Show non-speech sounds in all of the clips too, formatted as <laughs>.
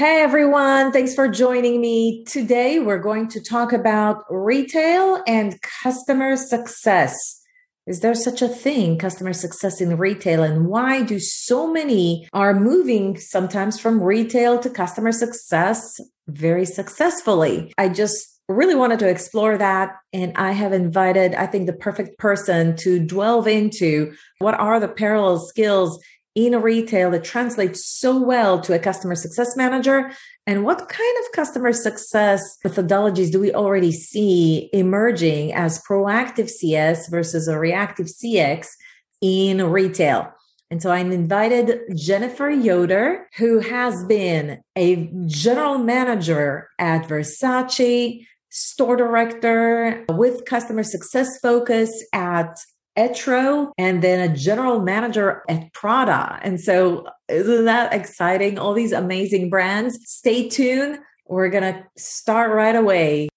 Hey everyone, thanks for joining me. Today we're going to talk about retail and customer success. Is there such a thing, customer success in retail? And why do so many are moving sometimes from retail to customer success very successfully? I just really wanted to explore that. And I have invited, I think, the perfect person to delve into what are the parallel skills in retail that translates so well to a customer success manager? And what kind of customer success methodologies do we already see emerging as proactive CS versus a reactive CX in retail? And so I invited Jennifer Yoder, who has been a general manager at Versace, store director with customer success focus at Etro and then a general manager at Prada. And so, isn't that exciting? All these amazing brands. Stay tuned. We're going to start right away.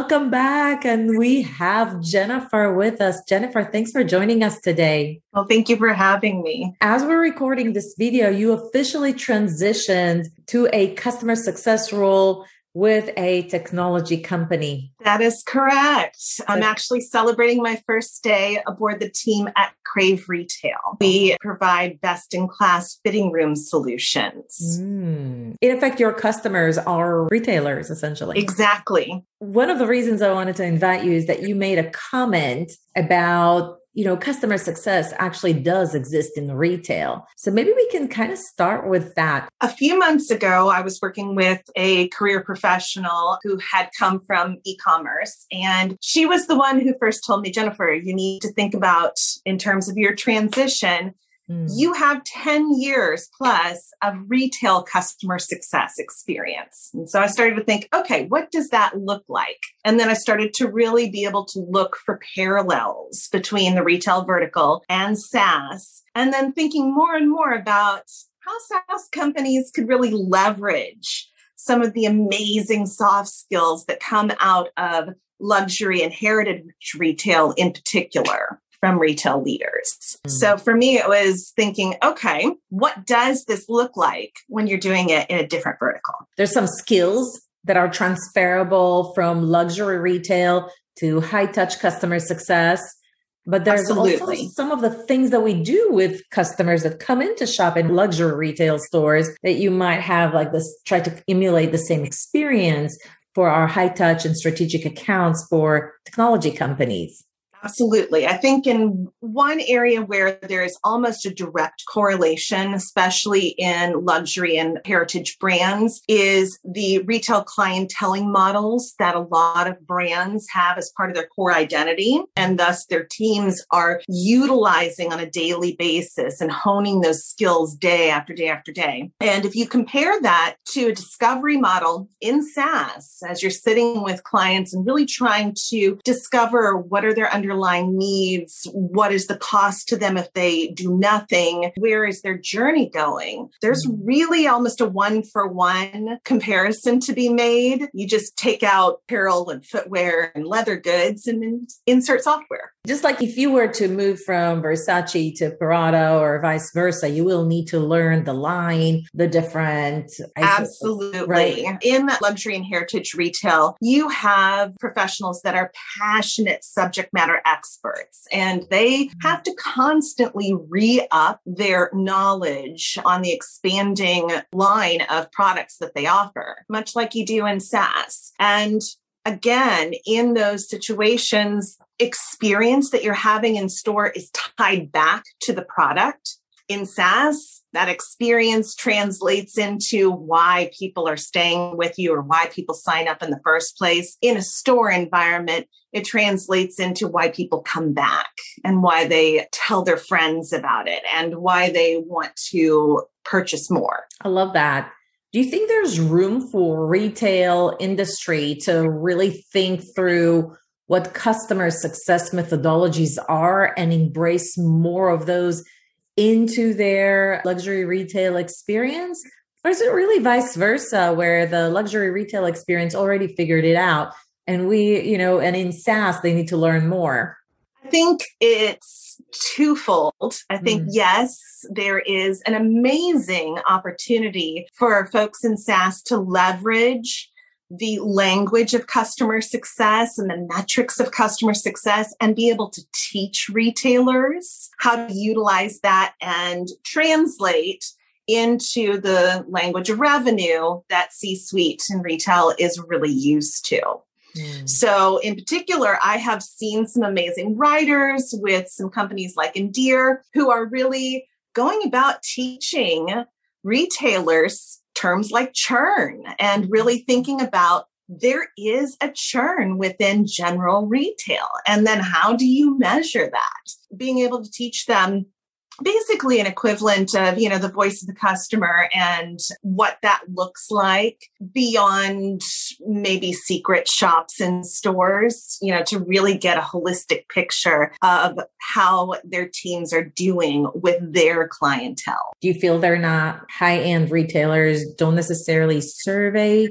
Welcome back. And we have Jennifer with us. Jennifer, thanks for joining us today. Well, thank you for having me. As we're recording this video, you officially transitioned to a customer success role with a technology company. That is correct. So, I'm actually celebrating my first day aboard the team at Crave Retail. We provide best in class fitting room solutions. Mm. In effect, your customers are retailers, essentially. Exactly. One of the reasons I wanted to invite you is that you made a comment about you know, customer success actually does exist in retail. So maybe we can kind of start with that. A few months ago, I was working with a career professional who had come from e commerce. And she was the one who first told me, Jennifer, you need to think about in terms of your transition Mm. You have 10 years plus of retail customer success experience. And so I started to think, okay, what does that look like? And then I started to really be able to look for parallels between the retail vertical and SaaS. And then thinking more and more about how SaaS companies could really leverage some of the amazing soft skills that come out of luxury and heritage retail in particular from retail leaders. Mm. So for me, it was thinking, okay, what does this look like when you're doing it in a different vertical? There's some skills that are transferable from luxury retail to high touch customer success. But there's Absolutely. also some of the things that we do with customers that come in to shop in luxury retail stores that you might have like this, try to emulate the same experience for our high touch and strategic accounts for technology companies. Absolutely. I think in one area where there is almost a direct correlation, especially in luxury and heritage brands, is the retail clienteling models that a lot of brands have as part of their core identity. And thus their teams are utilizing on a daily basis and honing those skills day after day after day. And if you compare that to a discovery model in SaaS, as you're sitting with clients and really trying to discover what are their under underlying needs? What is the cost to them if they do nothing? Where is their journey going? There's mm-hmm. really almost a one for one comparison to be made. You just take out apparel and footwear and leather goods and insert software. Just like if you were to move from Versace to Prada or vice versa, you will need to learn the line, the different. Absolutely. Right? In luxury and heritage retail, you have professionals that are passionate subject matter experts and they have to constantly re up their knowledge on the expanding line of products that they offer, much like you do in SaaS. And again, in those situations, experience that you're having in store is tied back to the product. In SaaS, that experience translates into why people are staying with you or why people sign up in the first place. In a store environment, it translates into why people come back and why they tell their friends about it and why they want to purchase more. I love that. Do you think there's room for retail industry to really think through what customer success methodologies are and embrace more of those into their luxury retail experience? Or is it really vice versa, where the luxury retail experience already figured it out? And we, you know, and in SaaS, they need to learn more. I think it's twofold. I think, mm. yes, there is an amazing opportunity for folks in SaaS to leverage the language of customer success and the metrics of customer success and be able to teach retailers how to utilize that and translate into the language of revenue that C suite and retail is really used to. Mm. So, in particular, I have seen some amazing writers with some companies like Endear who are really going about teaching retailers terms like churn and really thinking about there is a churn within general retail. And then how do you measure that? Being able to teach them basically an equivalent of you know the voice of the customer and what that looks like beyond maybe secret shops and stores you know to really get a holistic picture of how their teams are doing with their clientele. Do you feel they're not high end retailers don't necessarily survey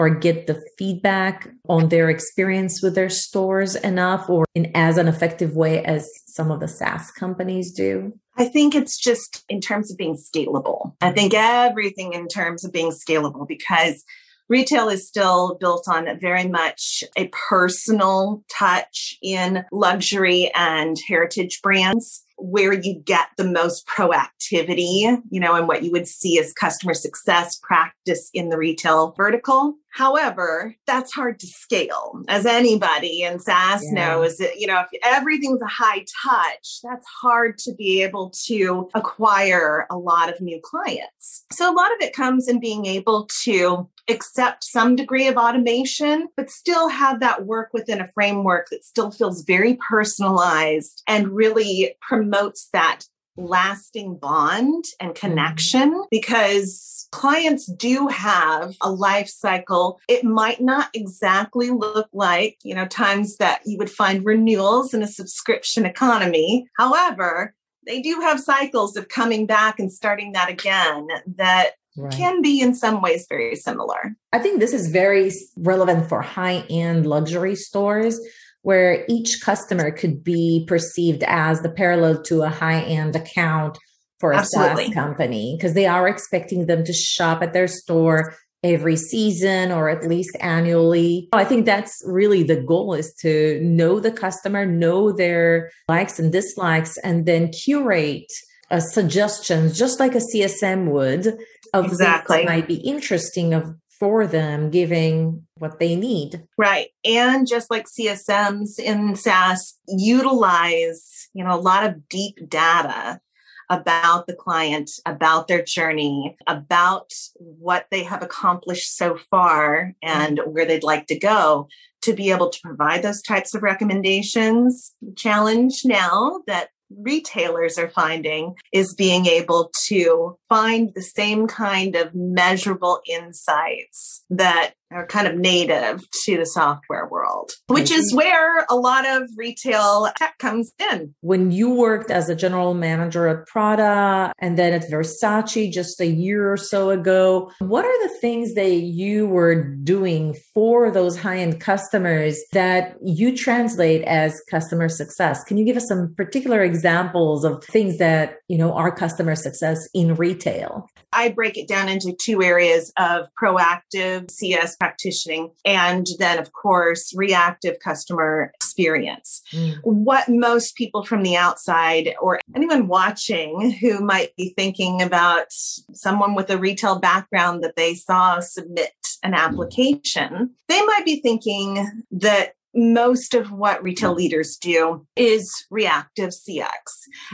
or get the feedback on their experience with their stores enough or in as an effective way as some of the SaaS companies do? I think it's just in terms of being scalable. I think everything in terms of being scalable because retail is still built on very much a personal touch in luxury and heritage brands where you get the most proactivity, you know, and what you would see as customer success practice in the retail vertical. However, that's hard to scale, as anybody in SaaS yeah. knows. You know, if everything's a high touch, that's hard to be able to acquire a lot of new clients. So a lot of it comes in being able to accept some degree of automation, but still have that work within a framework that still feels very personalized and really promotes that lasting bond and mm-hmm. connection because clients do have a life cycle. It might not exactly look like, you know, times that you would find renewals in a subscription economy. However, they do have cycles of coming back and starting that again that Right. can be in some ways very similar. I think this is very relevant for high end luxury stores where each customer could be perceived as the parallel to a high end account for a Absolutely. SaaS company because they are expecting them to shop at their store every season or at least annually. I think that's really the goal is to know the customer, know their likes and dislikes, and then curate uh, suggestions, just like a CSM would, of exactly. might be interesting of for them, giving what they need. Right. And just like CSMs in SaaS utilize, you know, a lot of deep data about the client, about their journey, about what they have accomplished so far and where they'd like to go to be able to provide those types of recommendations. Challenge now that retailers are finding is being able to find the same kind of measurable insights that are kind of native to the software world, which is mm-hmm. where a lot of retail tech comes in. When you worked as a general manager at Prada and then at Versace just a year or so ago, what are the things that you were doing for those high end customers that you translate as customer success? Can you give us some particular examples of things that, you know, are customer success in retail? I break it down into two areas of proactive CS practicing and then, of course, reactive customer experience. Mm. What most people from the outside or anyone watching who might be thinking about someone with a retail background that they saw submit an application, they might be thinking that most of what retail leaders do is reactive CX.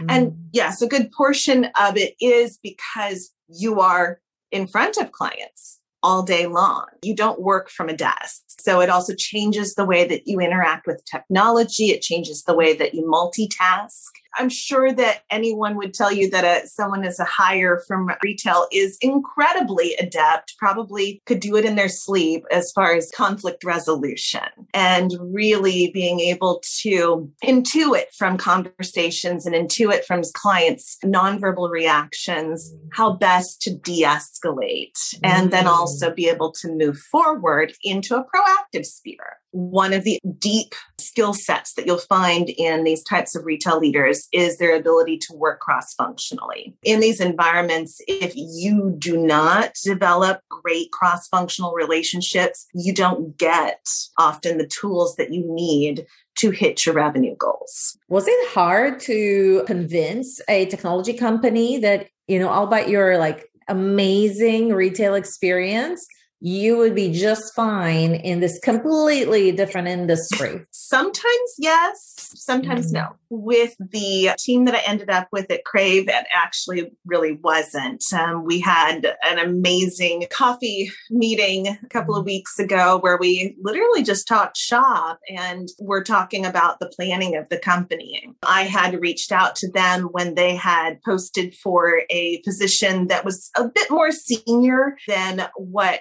Mm. And yes, a good portion of it is because you are in front of clients all day long. You don't work from a desk. So it also changes the way that you interact with technology. It changes the way that you multitask. I'm sure that anyone would tell you that a, someone as a hire from retail is incredibly adept, probably could do it in their sleep as far as conflict resolution and really being able to intuit from conversations and intuit from clients' nonverbal reactions how best to de escalate and then mm. also be able to move forward into a proactive sphere one of the deep skill sets that you'll find in these types of retail leaders is their ability to work cross functionally. In these environments, if you do not develop great cross functional relationships, you don't get often the tools that you need to hit your revenue goals. Was it hard to convince a technology company that, you know, albeit your like amazing retail experience, you would be just fine in this completely different industry. Sometimes yes, sometimes mm-hmm. no. With the team that I ended up with at Crave, it actually really wasn't. Um, we had an amazing coffee meeting a couple of mm-hmm. weeks ago where we literally just talked shop and we're talking about the planning of the company. I had reached out to them when they had posted for a position that was a bit more senior than what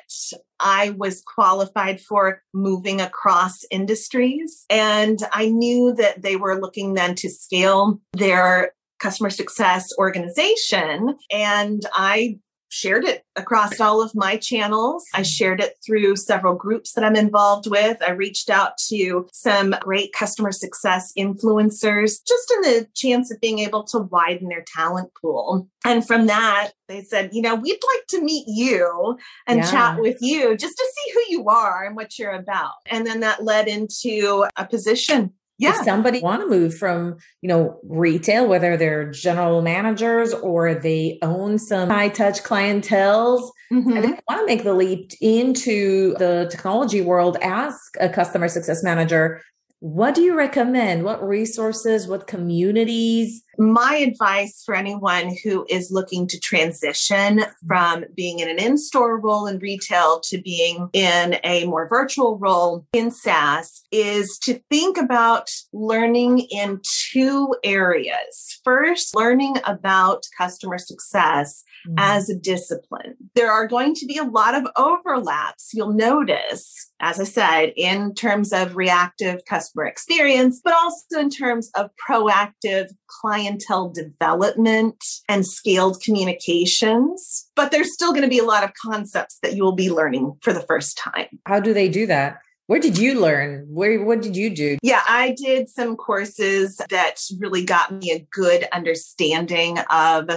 I was qualified for moving across industries. And I knew that they were looking then to scale their customer success organization. And I shared it across all of my channels. I shared it through several groups that I'm involved with. I reached out to some great customer success influencers just in the chance of being able to widen their talent pool. And from that, they said, you know, we'd like to meet you and yeah. chat with you just to see who you are and what you're about. And then that led into a position yeah. If somebody want to move from, you know, retail, whether they're general managers or they own some high touch clientels, mm-hmm. and they want to make the leap into the technology world as a customer success manager, what do you recommend? What resources, what communities? My advice for anyone who is looking to transition from being in an in store role in retail to being in a more virtual role in SaaS is to think about learning in two areas. First, learning about customer success mm-hmm. as a discipline. There are going to be a lot of overlaps. You'll notice as I said, in terms of reactive customer experience, but also in terms of proactive clientele development and scaled communications. But there's still going to be a lot of concepts that you will be learning for the first time. How do they do that? Where did you learn? Where what did you do? Yeah, I did some courses that really got me a good understanding of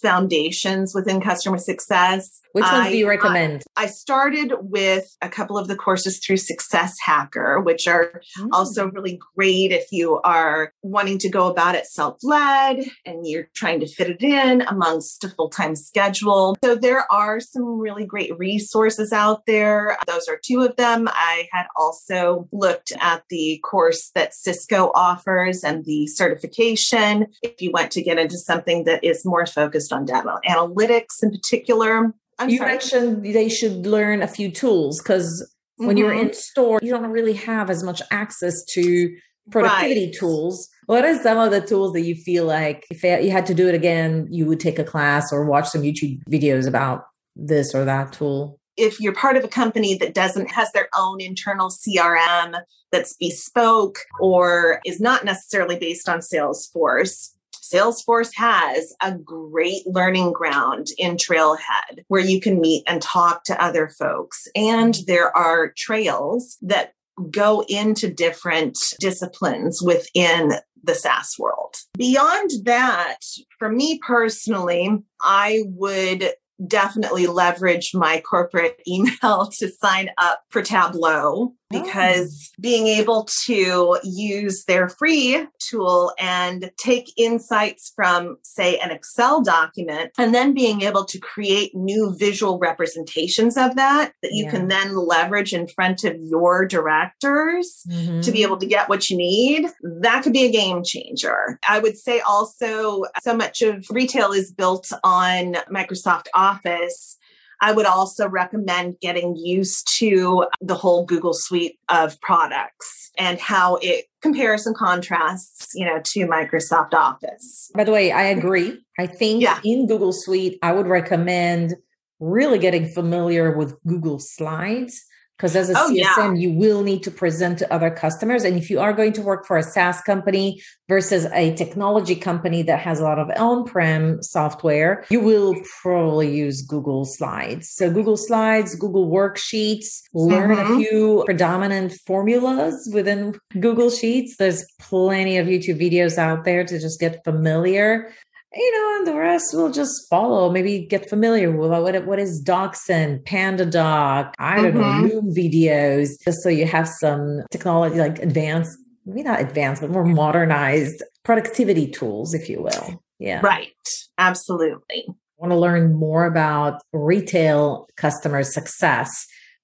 foundations within customer success. Which ones I, do you recommend? I, I, started with a couple of the courses through Success Hacker, which are mm. also really great if you are wanting to go about it self led and you're trying to fit it in amongst a full time schedule. So there are some really great resources out there. Those are two of them. I had also looked at the course that Cisco offers and the certification. If you want to get into something that is more focused on data analytics in particular. I'm you sorry. mentioned they should learn a few tools because mm-hmm. when you're in mm-hmm. store, you don't really have as much access to productivity right. tools. What are some of the tools that you feel like if you had to do it again, you would take a class or watch some YouTube videos about this or that tool? If you're part of a company that doesn't has their own internal CRM that's bespoke or is not necessarily based on Salesforce, Salesforce has a great learning ground in Trailhead where you can meet and talk to other folks. And there are trails that go into different disciplines within the SaaS world. Beyond that, for me personally, I would definitely leverage my corporate <laughs> email to sign up for Tableau because oh. being able to use their free tool and take insights from, say, an Excel document, and then being able to create new visual representations of that that you yeah. can then leverage in front of your directors mm-hmm. to be mm-hmm. able to get what you need, that could be a game changer. I would say also, so much of retail is built on Microsoft Office I would also recommend getting used to the whole Google suite of products and how it compares and contrasts, you know, to Microsoft Office. By the way, I agree. I think yeah. in Google Suite, I would recommend really getting familiar with Google Slides because as a oh, CSM, yeah. you will need to present to other customers. And if you are going to work for a SaaS company versus a technology company that has a lot of on prem software, you will probably use Google Slides. So, Google Slides, Google Worksheets, learn mm-hmm. a few predominant formulas within Google Sheets. There's plenty of YouTube videos out there to just get familiar you know, and the rest will just follow. Maybe get familiar with what what is panda PandaDoc, I don't mm-hmm. know, Loom videos, just so you have some technology like advanced, maybe not advanced, but more modernized productivity tools, if you will. Yeah. Right. Absolutely. Want to learn more about retail customer success.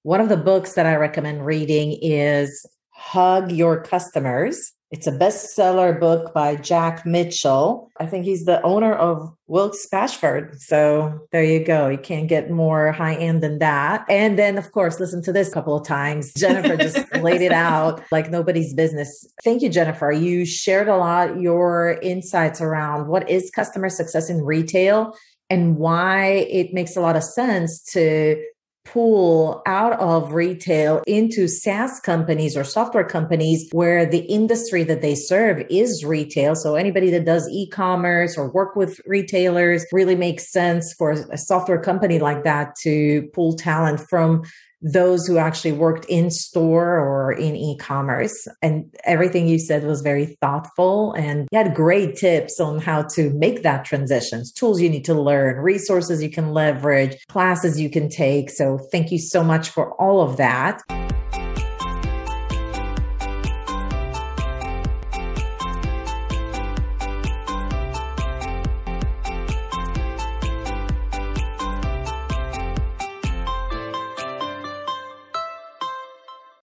One of the books that I recommend reading is Hug Your Customers it's a bestseller book by Jack Mitchell. I think he's the owner of Wilkes Bashford. So there you go. You can't get more high end than that. And then, of course, listen to this a couple of times. <laughs> Jennifer just laid it out like nobody's business. Thank you, Jennifer. You shared a lot your insights around what is customer success in retail and why it makes a lot of sense to pull out of retail into SaaS companies or software companies where the industry that they serve is retail. So anybody that does e-commerce or work with retailers really makes sense for a software company like that to pull talent from those who actually worked in store or in e-commerce. And everything you said was very thoughtful and you had great tips on how to make that transitions tools you need to learn resources you can leverage classes you can take. So thank you so much for all of that